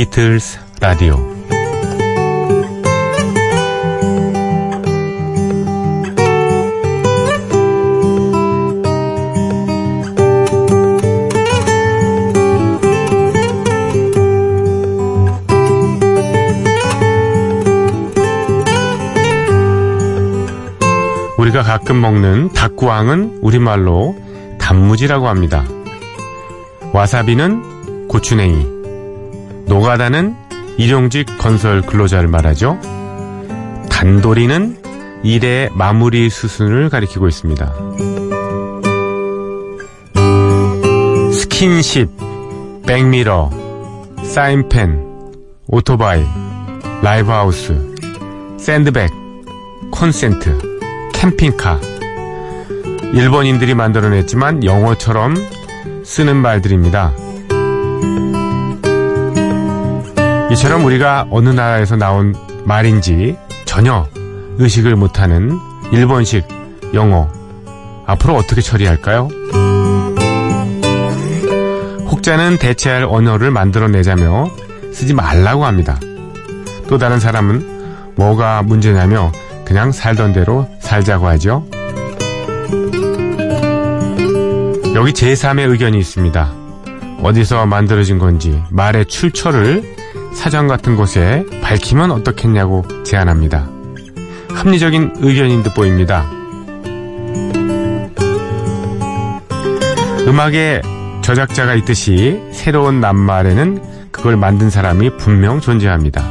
비틀스 라디오 우리가 가끔 먹는 닭구황은 우리말로 단무지라고 합니다. 와사비는 고추냉이, 노가다는 일용직 건설 근로자를 말하죠. 단도리는 일의 마무리 수순을 가리키고 있습니다. 스킨십, 백미러, 사인펜, 오토바이, 라이브하우스, 샌드백, 콘센트, 캠핑카. 일본인들이 만들어냈지만 영어처럼 쓰는 말들입니다. 이처럼 우리가 어느 나라에서 나온 말인지 전혀 의식을 못하는 일본식 영어 앞으로 어떻게 처리할까요? 혹자는 대체할 언어를 만들어내자며 쓰지 말라고 합니다. 또 다른 사람은 뭐가 문제냐며 그냥 살던 대로 살자고 하죠. 여기 제3의 의견이 있습니다. 어디서 만들어진 건지 말의 출처를 사전 같은 곳에 밝히면 어떻겠냐고 제안합니다. 합리적인 의견인 듯 보입니다. 음악에 저작자가 있듯이 새로운 낱말에는 그걸 만든 사람이 분명 존재합니다.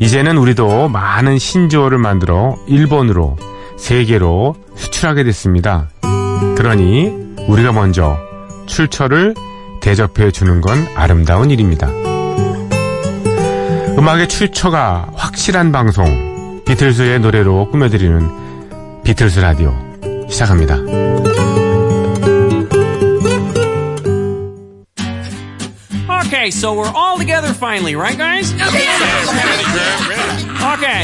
이제는 우리도 많은 신조어를 만들어 일본으로 세계로 수출하게 됐습니다. 그러니 우리가 먼저 출처를 대접해 주는 건 아름다운 일입니다. 음악의 출처가 확실한 방송 비틀즈의 노래로 꾸며드리는 비틀즈 라디오 시작합니다. Okay, so we're all together finally, right, guys? Okay,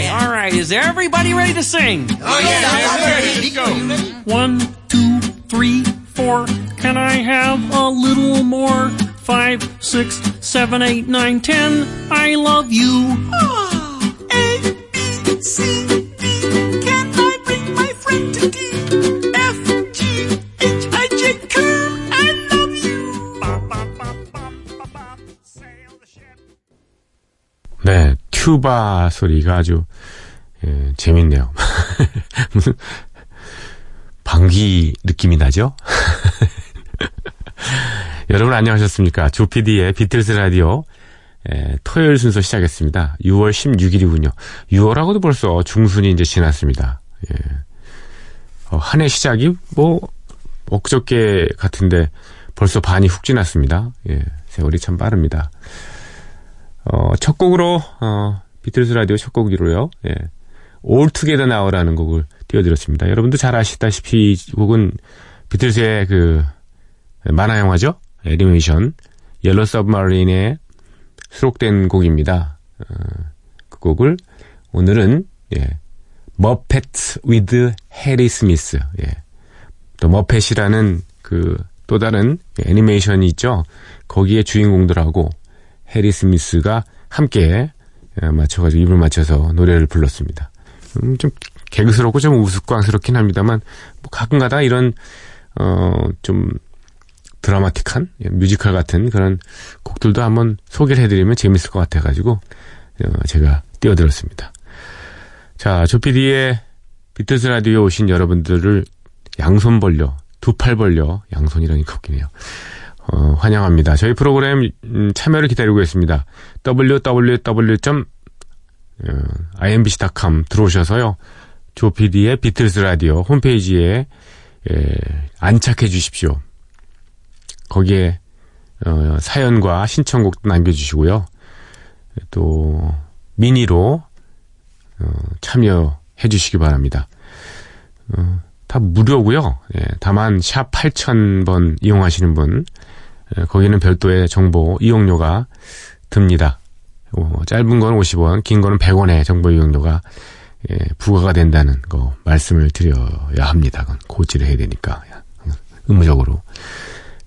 all right. Is everybody ready to sing? Oh, yeah, One, two, three, four. Can I have a little more? Five, six, seven, eight, nine, ten. I love you. A, B, C, D. Can I bring my friend to D? F, G, H, I, J, K. I love you. 네, 튜바 소리가 아주 예, 재밌네요. 무슨 방귀 느낌이 나죠? 여러분 안녕하셨습니까? 조피디의 비틀스 라디오 예, 토요일 순서 시작했습니다. 6월 16일이군요. 6월하고도 벌써 중순이 이제 지났습니다. 예. 어, 한해 시작이 뭐 엊그저께 같은데 벌써 반이 훅 지났습니다. 예, 세월이 참 빠릅니다. 어, 첫 곡으로, 어, 비틀스 라디오 첫 곡으로요, 예. Together Now라는 곡을 띄워드렸습니다. 여러분도 잘 아시다시피 이 곡은 비틀스의 그, 만화 영화죠? 애니메이션, Yellow Submarine에 수록된 곡입니다. 어, 그 곡을 오늘은, 예, Muppet with 해리 스미스, 예. 또 Muppet이라는 그 또 다른 애니메이션이 있죠. 거기에 주인공들하고 해리 스미스가 함께 어, 맞춰가지고 입을 맞춰서 노래를 불렀습니다. 음, 좀 개그스럽고 좀 우스꽝스럽긴 합니다만 뭐 가끔가다 이런 어 좀 드라마틱한 예, 뮤지컬 같은 그런 곡들도 한번 소개를 해드리면 재밌을 것 같아가지고 어, 제가 띄워드렸습니다. 자, 조피디의 비틀스 라디오에 오신 여러분들을 양손 벌려, 두 팔 벌려, 양손이라니까 웃기네요. 어, 환영합니다. 저희 프로그램 음, 참여를 기다리고 있습니다. www.imbc.com 들어오셔서요. 조피디의 비틀스 라디오 홈페이지에 예, 안착해 주십시오. 거기에 어, 사연과 신청곡도 남겨주시고요. 또 미니로 어, 참여해 주시기 바랍니다. 어, 다 무료고요. 예, 다만 샵 8000번 이용하시는 분 예, 거기는 별도의 정보 이용료가 듭니다. 어, 짧은 건 50원, 긴 거는 100원의 정보 이용료가 예, 부과가 된다는 거 말씀을 드려야 합니다. 그건 고지를 해야 되니까 의무적으로.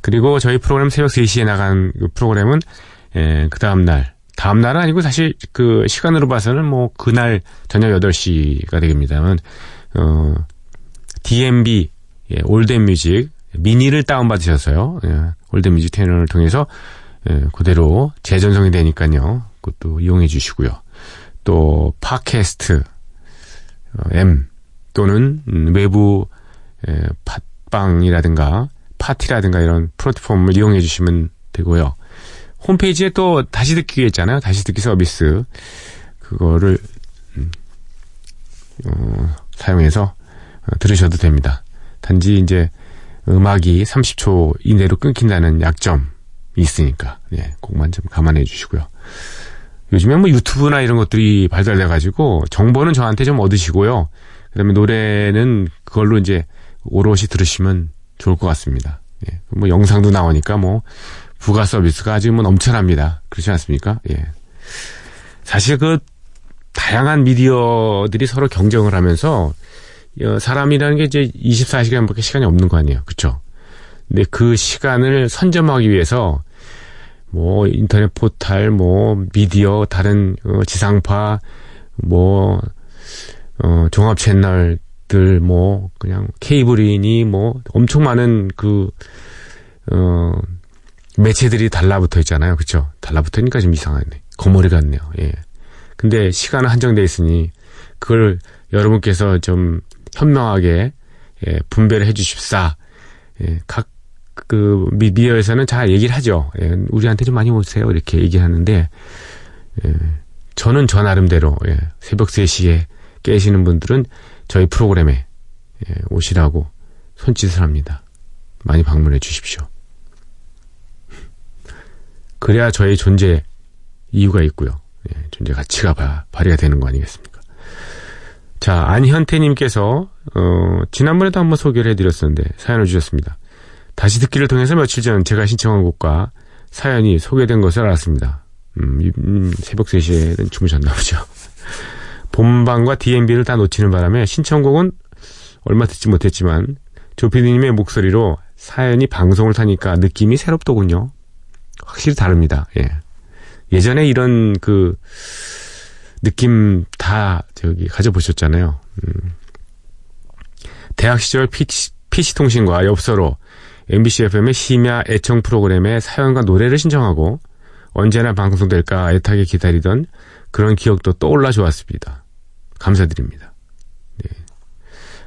그리고 저희 프로그램 새벽 3시에 나간 그 프로그램은 예, 그 다음날, 다음 날은 아니고 사실 그 시간으로 봐서는 뭐 그날 저녁 8시가 되겠습니다만, 어, DMB, 예, All That Music, 미니를 다운 받으셔서요, 예, All That Music 채널을 통해서, 예, 그대로 재전송이 되니까요, 그것도 이용해 주시고요. 또, 팟캐스트, 어, M, 또는 음, 외부, 예, 팟빵이라든가, 파티라든가 이런 플랫폼을 이용해 주시면 되고요. 홈페이지에 또 다시 듣기 있잖아요. 다시 듣기 서비스. 그거를, 음, 어, 사용해서 어, 들으셔도 됩니다. 단지 이제 음악이 30초 이내로 끊긴다는 약점이 있으니까, 예, 그것만 좀 감안해 주시고요. 요즘에 뭐 유튜브나 이런 것들이 발달돼 가지고 정보는 저한테 좀 얻으시고요. 그 다음에 노래는 그걸로 이제 오롯이 들으시면 좋을 것 같습니다. 예, 뭐 영상도 나오니까 뭐 부가 서비스가 아주 뭐 넘쳐납니다. 그렇지 않습니까? 예. 사실 그 다양한 미디어들이 서로 경쟁을 하면서 어, 사람이라는 게 이제 24시간밖에 시간이 없는 거 아니에요. 그렇죠? 근데 그 시간을 선점하기 위해서 뭐 인터넷 포탈, 뭐 미디어, 다른 어, 지상파, 뭐 어, 종합 채널 들, 뭐 그냥 케이블이니 뭐 엄청 많은 그 어, 매체들이 달라붙어 있잖아요. 그렇죠? 달라붙으니까 좀 이상하네. 거머리 같네요. 예. 근데 시간은 한정돼 있으니 그걸 여러분께서 좀 현명하게 예, 분배를 해 주십사. 예, 각, 그, 미, 미디어에서는 잘 얘기를 하죠. 예, 우리한테 좀 많이 오세요. 이렇게 얘기하는데, 예, 저는 저 나름대로, 예, 새벽 3시에 깨시는 분들은 저희 프로그램에 예, 오시라고 손짓을 합니다. 많이 방문해 주십시오. 그래야 저의 존재 이유가 있고요. 예, 존재 가치가 바, 발휘가 되는 거 아니겠습니까? 자, 안현태님께서, 어, 지난번에도 한번 소개를 해드렸었는데, 사연을 주셨습니다. 다시 듣기를 통해서 며칠 전 제가 신청한 곡과 사연이 소개된 것을 알았습니다. 음, 음, 새벽 3시에는 주무셨나 보죠. 본방과 DMB를 다 놓치는 바람에 신청곡은 얼마 듣지 못했지만, 조피디님의 목소리로 사연이 방송을 타니까 느낌이 새롭더군요. 확실히 다릅니다. 예. 예전에 이런 그 느낌 다 저기 가져보셨잖아요. 음. 대학 시절 PC, PC통신과 엽서로 MBC FM의 심야 애청 프로그램에 사연과 노래를 신청하고 언제나 방송될까 애타게 기다리던 그런 기억도 떠올라 좋았습니다. 감사드립니다. 네.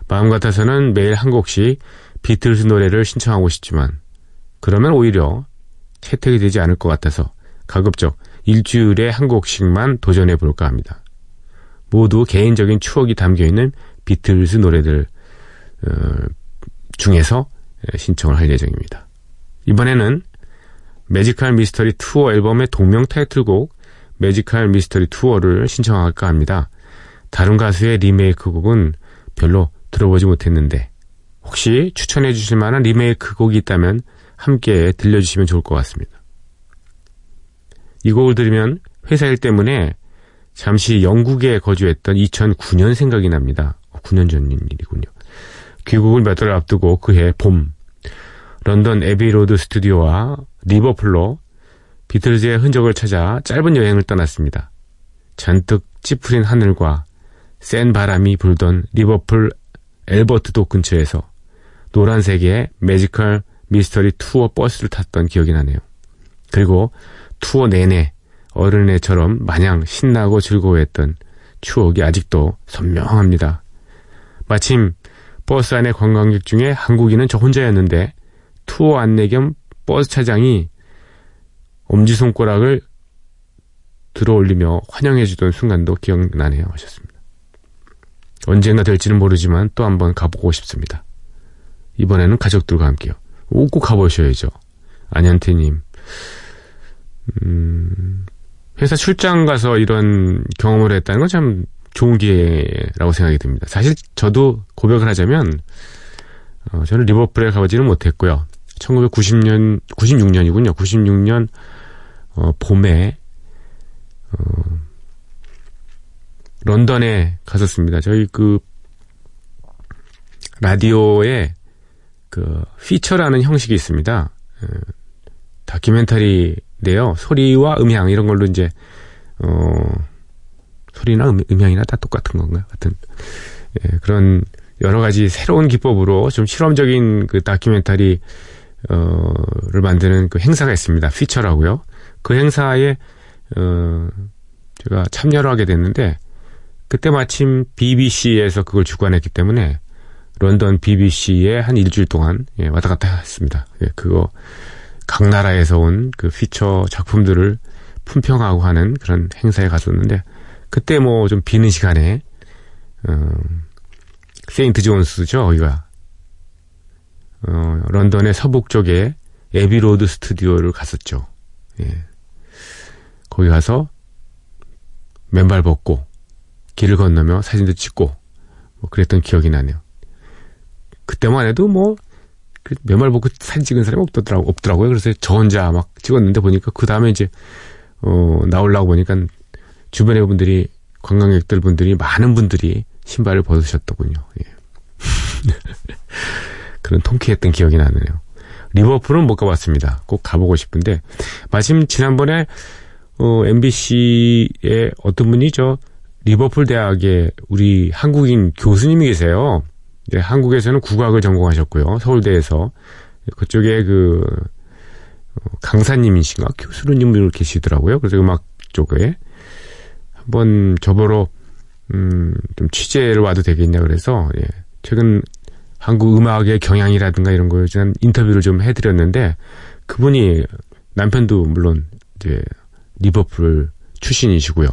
마음 같아서는 매일 한 곡씩 비틀스 노래를 신청하고 싶지만 그러면 오히려 채택이 되지 않을 것 같아서 가급적 일주일에 한 곡씩만 도전해 볼까 합니다. 모두 개인적인 추억이 담겨 있는 비틀즈 노래들 어, 중에서 신청을 할 예정입니다. 이번에는 매지컬 미스터리 투어 앨범의 동명 타이틀곡 매지컬 미스터리 투어를 신청할까 합니다. 다른 가수의 리메이크 곡은 별로 들어보지 못했는데 혹시 추천해 주실 만한 리메이크 곡이 있다면 함께 들려주시면 좋을 것 같습니다. 이 곡을 들으면 회사 일 때문에 잠시 영국에 거주했던 2009년 생각이 납니다. 9년 전 일이군요. 귀국을 몇 달 앞두고 그해 봄 런던 에비로드 스튜디오와 리버풀로 비틀즈의 흔적을 찾아 짧은 여행을 떠났습니다. 잔뜩 찌푸린 하늘과 센 바람이 불던 리버풀 Albert Dock 근처에서 노란색의 Magical Mystery Tour 버스를 탔던 기억이 나네요. 그리고 투어 내내 어린애처럼 마냥 신나고 즐거워했던 추억이 아직도 선명합니다. 마침 버스 안의 관광객 중에 한국인은 저 혼자였는데 투어 안내 겸 버스 차장이 엄지손가락을 들어 올리며 환영해주던 순간도 기억나네요 하셨습니다. 언젠가 될지는 모르지만 또 한번 가보고 싶습니다. 이번에는 가족들과 함께요. 꼭 가보셔야죠. 안현태님. 음, 회사 출장 가서 이런 경험을 했다는 건 참 좋은 기회라고 생각이 듭니다. 사실 저도 고백을 하자면, 어, 저는 리버풀에 가보지는 못했고요. 1990년, 96년이군요. 96년, 어, 봄에, 어, 런던에 갔었습니다. 저희 그, 라디오에 그, 피처라는 형식이 있습니다. 어, 다큐멘터리 인데요. 소리와 음향 이런 걸로 이제 어 소리나 음, 음향이나 다 똑같은 건가요? 하여튼 예, 그런 여러 가지 새로운 기법으로 좀 실험적인 그 다큐멘터리 어를 만드는 그 행사가 있습니다. 피처라고요. 그 행사에 어 제가 참여를 하게 됐는데 그때 마침 BBC에서 그걸 주관했기 때문에 런던 BBC에 한 일주일 동안 예, 왔다 갔다 했습니다. 예, 그거 각 나라에서 온 그 피처 작품들을 품평하고 하는 그런 행사에 갔었는데 그때 뭐 좀 비는 시간에 어, 세인트 존스죠 거기가 어, 런던의 서북 쪽에 에비로드 스튜디오를 갔었죠. 예. 거기 가서 맨발 벗고 길을 건너며 사진도 찍고 뭐 그랬던 기억이 나네요. 그때만 해도 뭐 그 맨발 벗고 사진 찍은 사람이 없더라고, 없더라고요. 그래서 저 혼자 막 찍었는데 보니까 그 다음에 이제 어 나오려고 보니까 주변의 분들이 관광객들 분들이 많은 분들이 신발을 벗으셨더군요. 예. 그런 통쾌했던 기억이 나네요. 리버풀은 못 가봤습니다. 꼭 가보고 싶은데 마침 지난번에 어, MBC에 어떤 분이 저 리버풀 대학에 우리 한국인 교수님이 계세요. 네, 한국에서는 국악을 전공하셨고요. 서울대에서 그쪽에 그 어, 강사님이신가 교수님으로 계시더라고요. 그래서 음악 쪽에 한번 저보러 음, 좀 취재를 와도 되겠냐 그래서 예, 최근 한국 음악의 경향이라든가 이런 거에 대한 인터뷰를 좀 해드렸는데 그분이 남편도 물론 이제 리버풀 출신이시고요.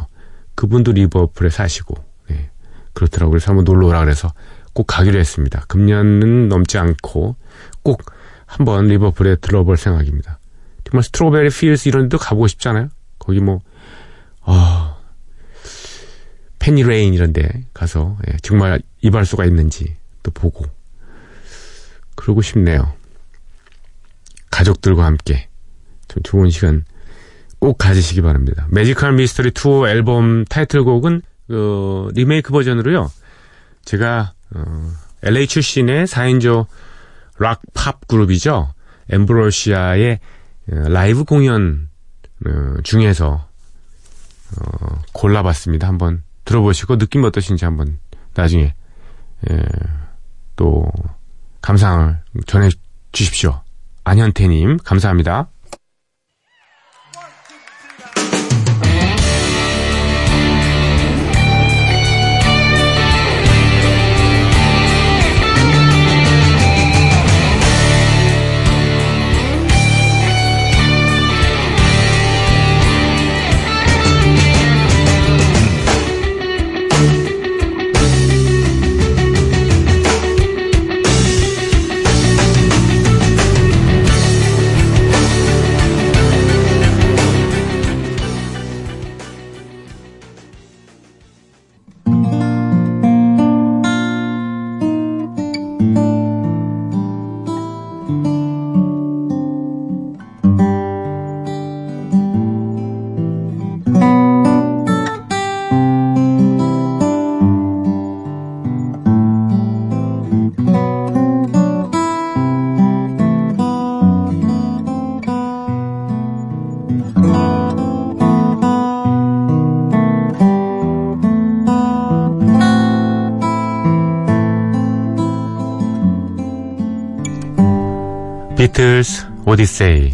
그분도 리버풀에 사시고 네, 그렇더라고요. 그래서 한번 놀러 오라 그래서 꼭 가기로 했습니다. 금년은 넘지 않고 꼭 한번 리버풀에 들러볼 생각입니다. 정말 스트로베리 필스 이런 데도 가보고 싶잖아요. 거기 뭐 아, 페니레인 이런 데 가서 예, 정말 이발소가 있는지 또 보고 그러고 싶네요. 가족들과 함께 좀 좋은 시간 꼭 가지시기 바랍니다. Magical Mystery Tour 앨범 타이틀곡은 그 리메이크 버전으로요. 제가 어, LA 출신의 4인조 락 팝 그룹이죠. 엠브로시아의 어, 라이브 공연 어, 중에서 어, 골라봤습니다. 한번 들어보시고 느낌 어떠신지 한번 나중에 예, 또 감상을 전해 주십시오. 안현태님 감사합니다. 오디세이.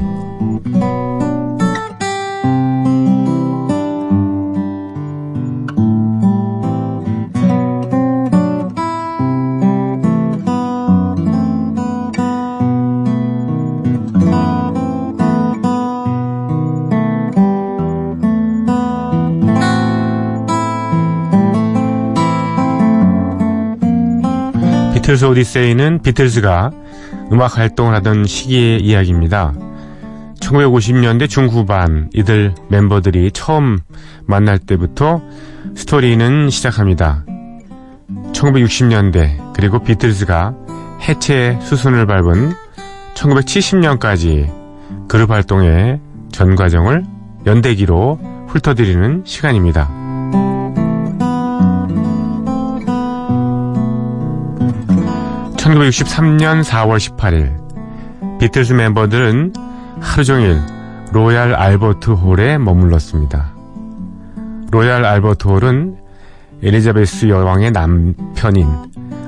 비틀스 오디세이는 비틀스가 음악 활동을 하던 시기의 이야기입니다. 1950년대 중후반 이들 멤버들이 처음 만날 때부터 스토리는 시작합니다. 1960년대 그리고 비틀즈가 해체 수순을 밟은 1970년까지 그룹 활동의 전 과정을 연대기로 훑어드리는 시간입니다. 1963년 4월 18일 비틀스 멤버들은 하루 종일 로얄 알버트 홀에 머물렀습니다. 로얄 알버트 홀은 엘리자베스 여왕의 남편인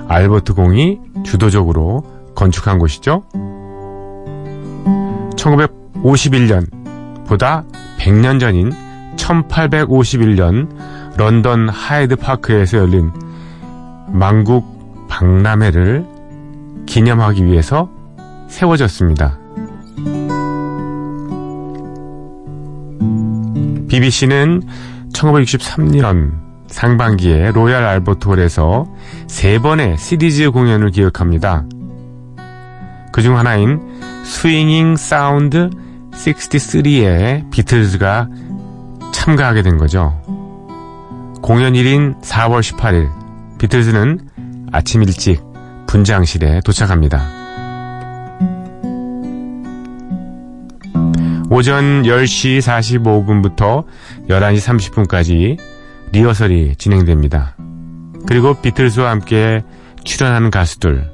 알버트 공이 주도적으로 건축한 곳이죠. 1951년 보다 100년 전인 1851년 런던 하이드 파크에서 열린 만국 박람회를 기념하기 위해서 세워졌습니다. BBC는 1963년 상반기에 로얄 알버트 홀에서 세 번의 시리즈 공연을 기획합니다. 그중 하나인 Swinging Sound 63에 비틀즈가 참가하게 된 거죠. 공연일인 4월 18일 비틀즈는 아침 일찍 분장실에 도착합니다. 오전 10시 45분부터 11시 30분까지 리허설이 진행됩니다. 그리고 비틀즈와 함께 출연하는 가수들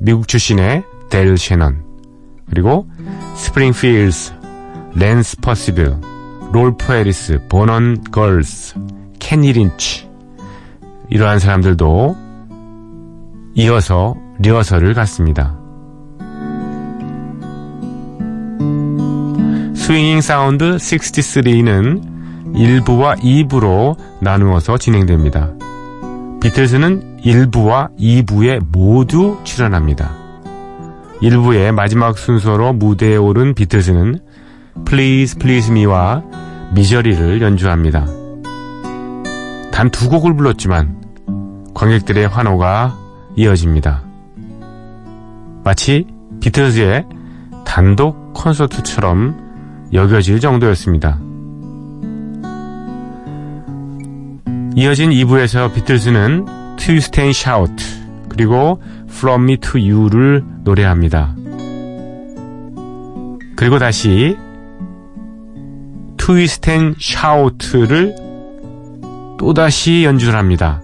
미국 출신의 델 셰넌 그리고 스프링필즈, 랜스 퍼시빌, 롤프 해리스, 버논 걸스, 케니 린치 이러한 사람들도 이어서 리허설을 갖습니다. Swinging Sound 63는 1부와 2부로 나누어서 진행됩니다. 비틀즈는 1부와 2부에 모두 출연합니다. 1부의 마지막 순서로 무대에 오른 비틀즈는 Please Please Me와 미저리를 연주합니다. 단 두 곡을 불렀지만 관객들의 환호가 이어집니다. 마치 비틀즈의 단독 콘서트처럼 여겨질 정도였습니다. 이어진 2부에서 비틀즈는 Twist and Shout 그리고 From Me to You를 노래합니다. 그리고 다시 and Shout를 또다시 연주를 합니다.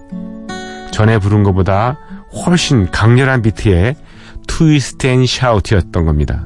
전에 부른 것보다 훨씬 강렬한 비트의 Twist and Shout이었던 겁니다.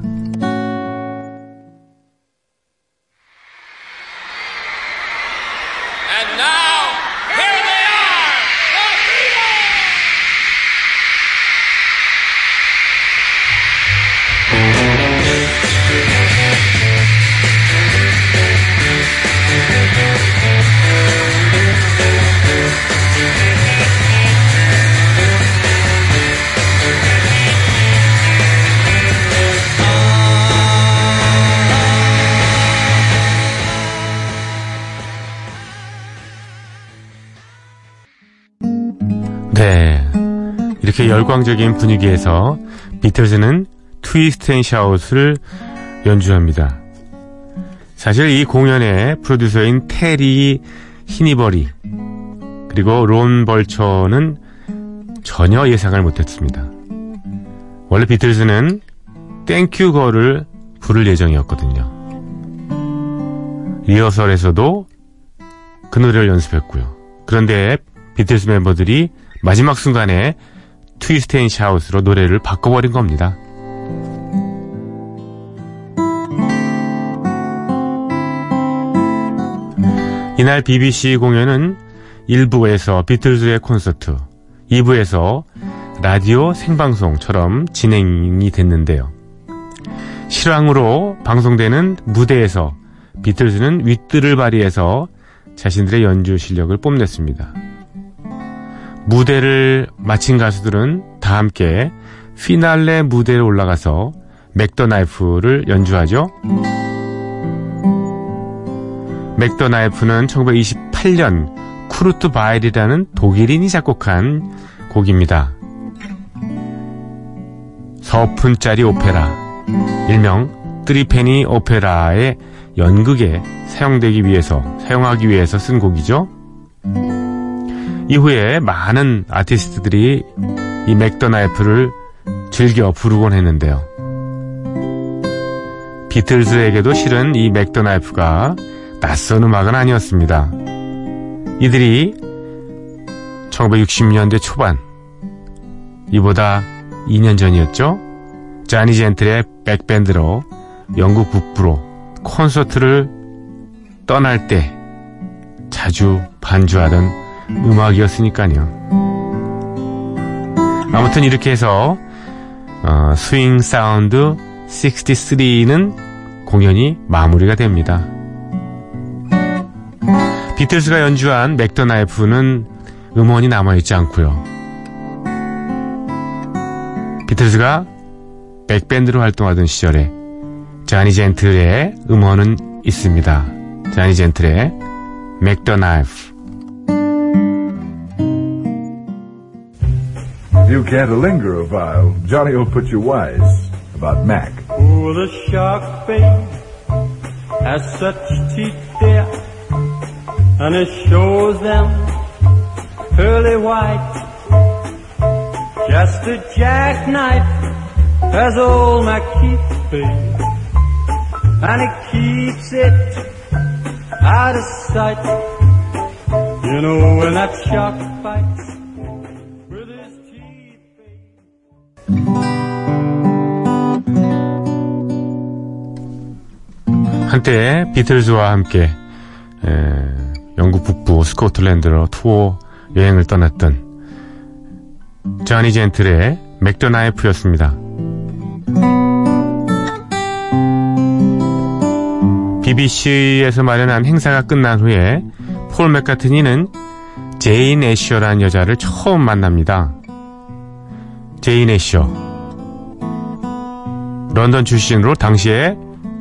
열광적인 분위기에서 비틀즈는 Twist and Shout을 연주합니다. 사실 이 공연의 프로듀서인 테리 히니버리 그리고 론 벌처는 전혀 예상을 못했습니다. 원래 비틀즈는 Thank You Girl을 부를 예정이었거든요. 리허설에서도 그 노래를 연습했고요. 그런데 비틀스 멤버들이 마지막 순간에 Twist and Shout으로 노래를 바꿔버린 겁니다. 이날 BBC 공연은 1부에서 비틀즈의 콘서트, 2부에서 라디오 생방송처럼 진행이 됐는데요. 실황으로 방송되는 무대에서 비틀즈는 윗뜰을 발휘해서 자신들의 연주 실력을 뽐냈습니다. 무대를 마친 가수들은 다 함께 피날레 무대에 올라가서 맥더나이프를 연주하죠. 맥더나이프는 1928년 쿠르트 바일이라는 독일인이 작곡한 곡입니다. 서푼짜리 오페라, 일명 트리페니 오페라의 연극에 사용되기 위해서, 사용하기 위해서 쓴 곡이죠. 이후에 많은 아티스트들이 이 맥더나이프를 즐겨 부르곤 했는데요. 비틀즈에게도 실은 이 맥더나이프가 낯선 음악은 아니었습니다. 이들이 1960년대 초반, 이보다 2년 전이었죠? 자니 젠틀의 백밴드로 영국 북부로 콘서트를 떠날 때 자주 반주하던 음악이었으니까요. 아무튼 이렇게 해서 어, Swing Sound 63는 공연이 마무리가 됩니다. 비틀스가 연주한 Mack the Knife는 음원이 남아있지 않고요. 비틀스가 백밴드로 활동하던 시절에 자니 젠틀의 음원은 있습니다. 자니 젠틀의 맥더나이프 You can't linger a while. Johnny will put you wise about Mac. Oh, the shark fin has such teeth there, and it shows them pearly white. Just a jackknife has old McKeith been, and it keeps it out of sight. You know when that shark bites 한때 비틀즈와 함께 에, 영국 북부 스코틀랜드로 투어 여행을 떠났던 자니 젠틀의 Mack the Knife였습니다. BBC에서 마련한 행사가 끝난 후에 폴 맥카트니는 제인 애셔라는 여자를 처음 만납니다. 제인 애셔. 런던 출신으로 당시에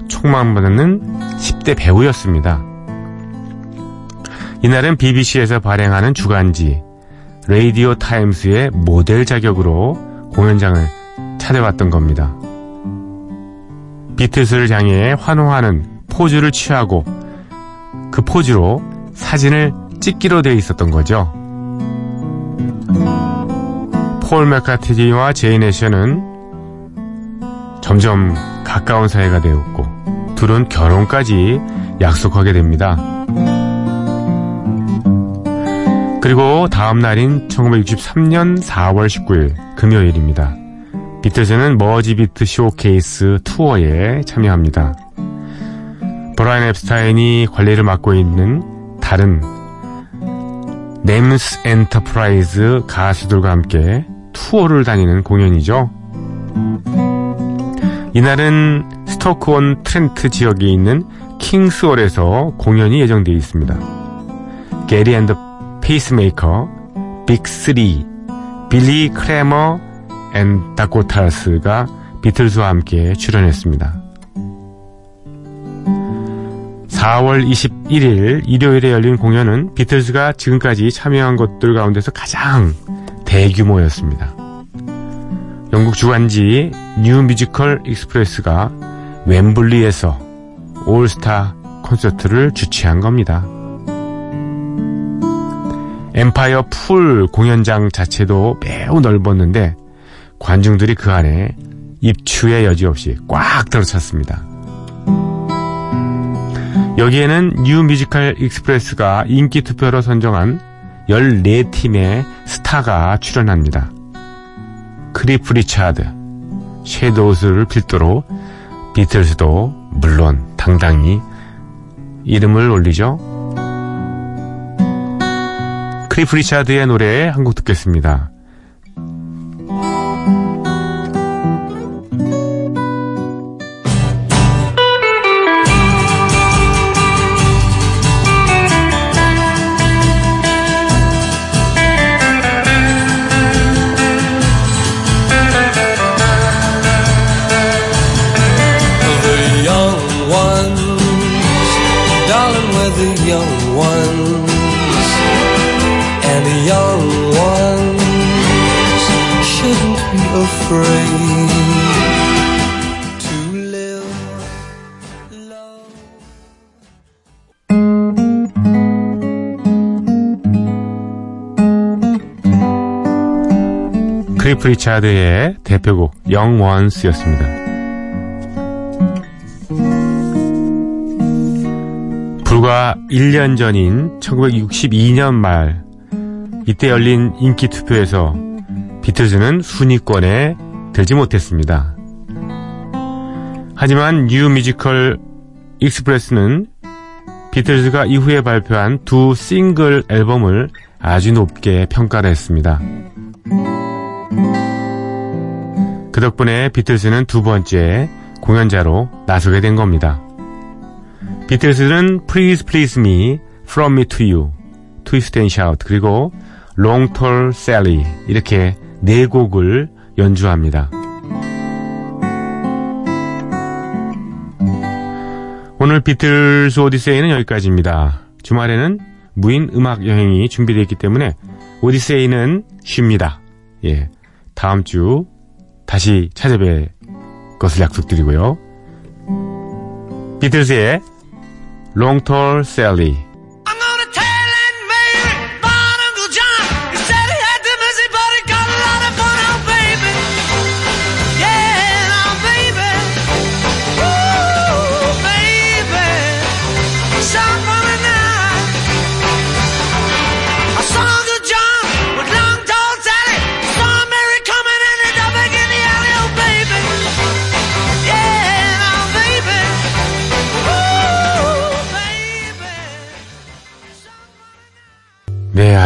촉망받는 10대 배우였습니다. 이날은 BBC에서 발행하는 주간지 Radio Times의 모델 자격으로 공연장을 찾아왔던 겁니다. 비틀스를 향해 환호하는 포즈를 취하고 그 포즈로 사진을 찍기로 되어 있었던 거죠. 폴 맥카티니와 제인 애셔는 점점 가까운 사이가 되었고 둘은 결혼까지 약속하게 됩니다. 그리고 다음 날인 1963년 4월 19일 금요일입니다. 비틀즈는 Mersey Beat Showcase 투어에 참여합니다. 브라이언 앱스타인이 관리를 맡고 있는 다른 NEMS Enterprise 가수들과 함께 투어를 다니는 공연이죠. 이날은 스토크온 트렌트 지역에 있는 킹스홀에서 공연이 예정되어 있습니다. 게리 앤드 페이스메이커, 빅3, 빌리 크래머 앤 다코타스가 비틀즈와 함께 출연했습니다. 4월 21일 일요일에 열린 공연은 비틀즈가 지금까지 참여한 것들 가운데서 가장 대규모였습니다. 영국 주간지 뉴 뮤지컬 익스프레스가 웸블리에서 올스타 콘서트를 주최한 겁니다. 엠파이어 풀 공연장 자체도 매우 넓었는데 관중들이 그 안에 입추의 여지 없이 꽉 들어찼습니다. 여기에는 뉴 뮤지컬 익스프레스가 인기 투표로 선정한 14팀의 스타가 출연합니다. 크리프 리차드, 섀도우스를 필두로 비틀스도 물론 당당히 이름을 올리죠. 크리프 리차드의 노래 한 곡 듣겠습니다. 크리프 리차드의 대표곡 Young Ones였습니다. 불과 1년 전인 1962년 말 이때 열린 인기 투표에서 비틀즈는 순위권에 들지 못했습니다. 하지만 뉴 뮤지컬 익스프레스는 비틀즈가 이후에 발표한 두 싱글 앨범을 아주 높게 평가를 했습니다. 그 덕분에 비틀즈는 두 번째 공연자로 나서게 된 겁니다. 비틀즈는 Please Please Me, From Me to You, Twist and Shout, 그리고 Long Tall Sally 이렇게 네 곡을 연주합니다. 오늘 비틀스 오디세이는 여기까지입니다. 주말에는 무인 음악 여행이 준비되어 있기 때문에 오디세이는 쉽니다. 예. 다음 주 다시 찾아뵐 것을 약속드리고요. 비틀스의 Sally I'm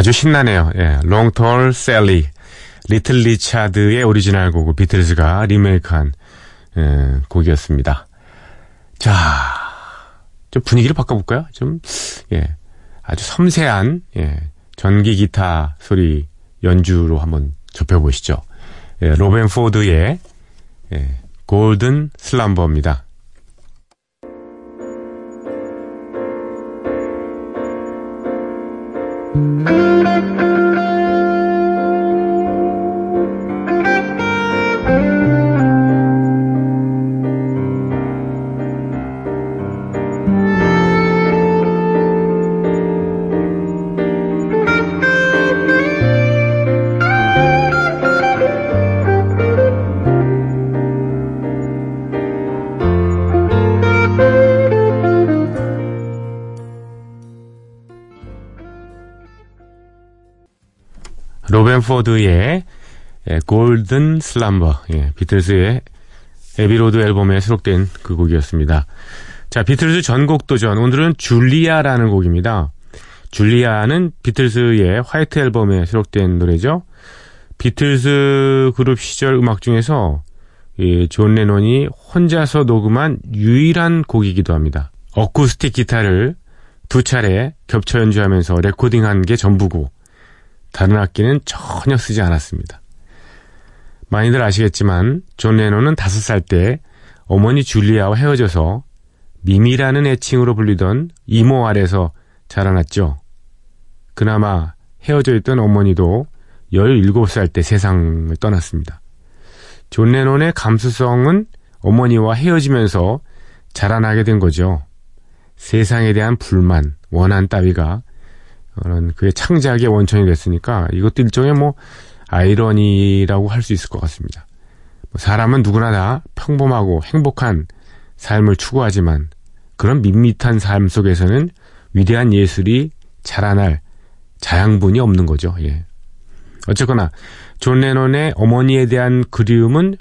아주 신나네요. 예, Long Tall Sally. 리틀 리차드의 오리지널 곡을 비틀즈가 리메이크한 예, 곡이었습니다. 자, 좀 분위기를 바꿔볼까요? 좀, 예, 아주 섬세한, 예, 전기 기타 소리 연주로 한번 접해보시죠. 예, 로벤 포드의, 예, Golden Slumber입니다. 로벤 포드의 예, Golden Slumber, 예, 비틀즈의 Abbey Road 앨범에 수록된 그 곡이었습니다. 자, 비틀즈 전곡 도전. 오늘은 줄리아라는 곡입니다. 줄리아는 비틀즈의 White Album에 수록된 노래죠. 비틀즈 그룹 시절 음악 중에서 이, 존 레논이 혼자서 녹음한 유일한 곡이기도 합니다. 어쿠스틱 기타를 두 차례 겹쳐 연주하면서 레코딩한 게 전부고 다른 악기는 전혀 쓰지 않았습니다. 많이들 아시겠지만 존 레논은 다섯 살때 어머니 줄리아와 헤어져서 미미라는 애칭으로 불리던 이모 아래서 자라났죠. 그나마 헤어져 있던 어머니도 17살 때 세상을 떠났습니다. 존 레논의 감수성은 어머니와 헤어지면서 자라나게 된 거죠. 세상에 대한 불만, 원한 따위가 그런 그의 창작의 원천이 됐으니까 이것도 일종의 뭐 아이러니라고 할 수 있을 것 같습니다. 뭐 사람은 누구나 다 평범하고 행복한 삶을 추구하지만 그런 밋밋한 삶 속에서는 위대한 예술이 자라날 자양분이 없는 거죠. 예. 어쨌거나 존 레논의 어머니에 대한 그리움은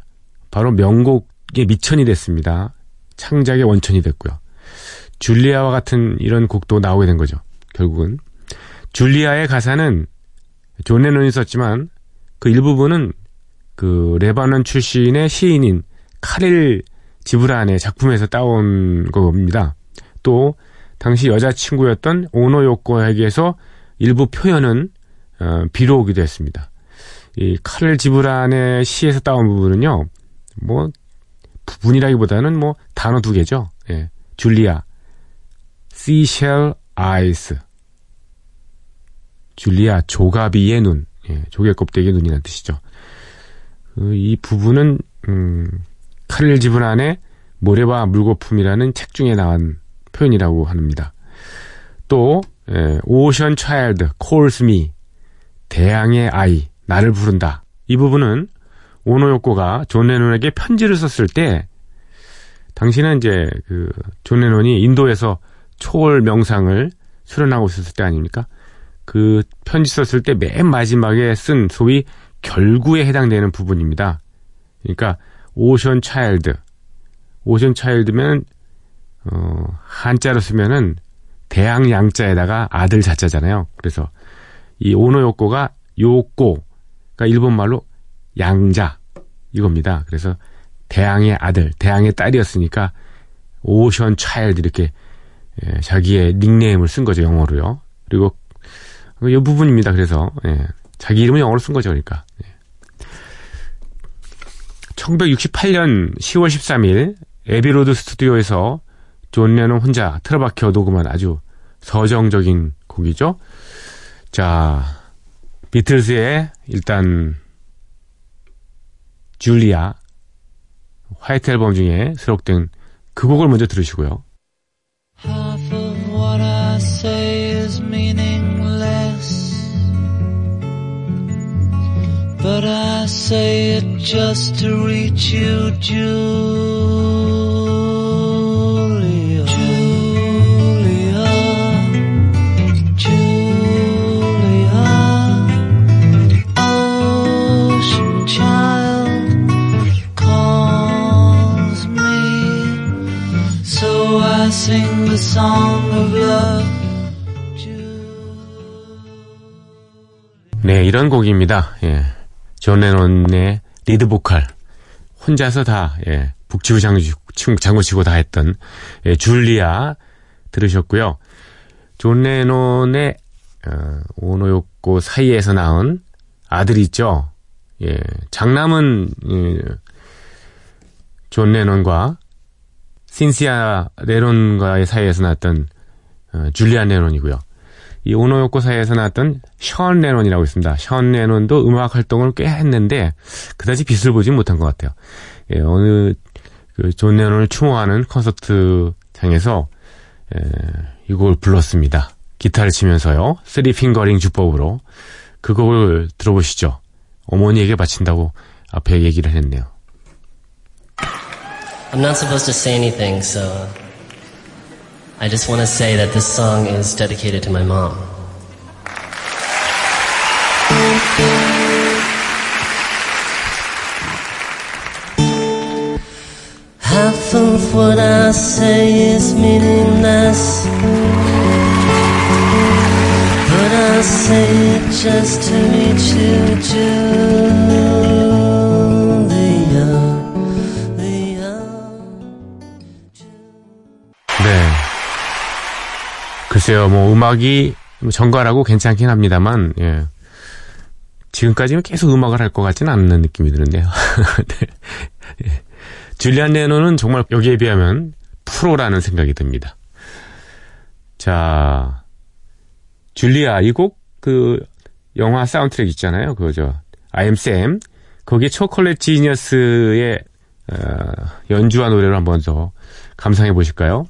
바로 명곡의 밑천이 됐습니다. 창작의 원천이 됐고요. 줄리아와 같은 이런 곡도 나오게 된 거죠. 결국은 줄리아의 가사는 존 레논이 썼지만 그 일부분은 그 레바논 출신의 시인인 카릴 지브란의 작품에서 따온 겁니다. 또 당시 여자친구였던 오노 요코에게서 일부 표현은 어, 빌려오기도 했습니다. 이 카릴 지브란의 시에서 따온 부분은요, 뭐 부분이라기보다는 뭐 단어 두 개죠. 예, 줄리아, seashell eyes, 줄리아 조가비의 눈, 예, 조개 껍데기 눈이라는 뜻이죠. 그, 이 부분은 음, 카릴 지브란의 모래와 물거품이라는 책 중에 나온 표현이라고 합니다. 또 예, Ocean child calls me 대양의 아이 나를 부른다. 이 부분은 오노요코가 존 레논에게 편지를 썼을 때 당시는 이제 그 존 레논이 인도에서 초월 명상을 수련하고 있었을 때 아닙니까? 그 편지 썼을 때 맨 마지막에 쓴 소위 결구에 해당되는 부분입니다. 그러니까 Ocean child Ocean child면 어, 한자로 쓰면은 대양 양자에다가 아들 자자잖아요. 그래서 이 오노요코가 요코가 일본말로 양자 이겁니다. 그래서 대양의 아들, 대양의 딸이었으니까 오션 차일드 이렇게 예, 자기의 닉네임을 쓴 거죠 영어로요. 그리고 이 부분입니다. 그래서 예, 자기 이름은 영어로 쓴 거죠. 그러니까. 예. 1968년 10월 13일 Abbey Road 스튜디오에서 존 레논 혼자 틀어박혀 녹음한 아주 서정적인 곡이죠. 자, 비틀즈의 일단 줄리아 White Album 중에 수록된 그 곡을 먼저 들으시고요. Just to reach you, Julia. Julia. Julia. Ocean child calls me. So I sing the song of love. 네, 이런 곡입니다. 예. 존 레논의 리드 보컬. 혼자서 다, 예, 북치고 장구, 장구 치고 다 했던, 예, 줄리아 들으셨고요. 존 레논의, 어, 오노요코 사이에서 낳은 아들이 있죠. 예, 장남은, 예, 존 레논과 신시아 레논과의 사이에서 낳았던 어, 줄리안 레논이고요. 이 오노요코 사이에서 낳았던 션 레논이라고 있습니다. 션 레논도 음악 활동을 꽤 했는데 그다지 빛을 보지 못한 것 같아요. 예, 어느 그 존 레논을 추모하는 콘서트장에서 예, 이 곡을 불렀습니다. 기타를 치면서요. three fingering 주법으로 그 곡을 들어보시죠. 어머니에게 바친다고 앞에 얘기를 했네요. I'm not supposed to say anything, so I just want to say that this song is dedicated to my mom. Half of what I say is meaningless. But I say it just to reach you, Julia. 글쎄요, 뭐 음악이 정갈하고 괜찮긴 합니다만, 예. 지금까지는 계속 음악을 할 것 같지는 않는 느낌이 드는데요. 네. 예. 줄리안 레논은 정말 여기에 비하면 프로라는 생각이 듭니다. 자, 줄리아 이 곡 그 영화 사운드트랙 있잖아요. 그거죠. I am Sam. 거기에 초콜릿 지니어스의 어, 연주한 노래를 한번 더 감상해 보실까요?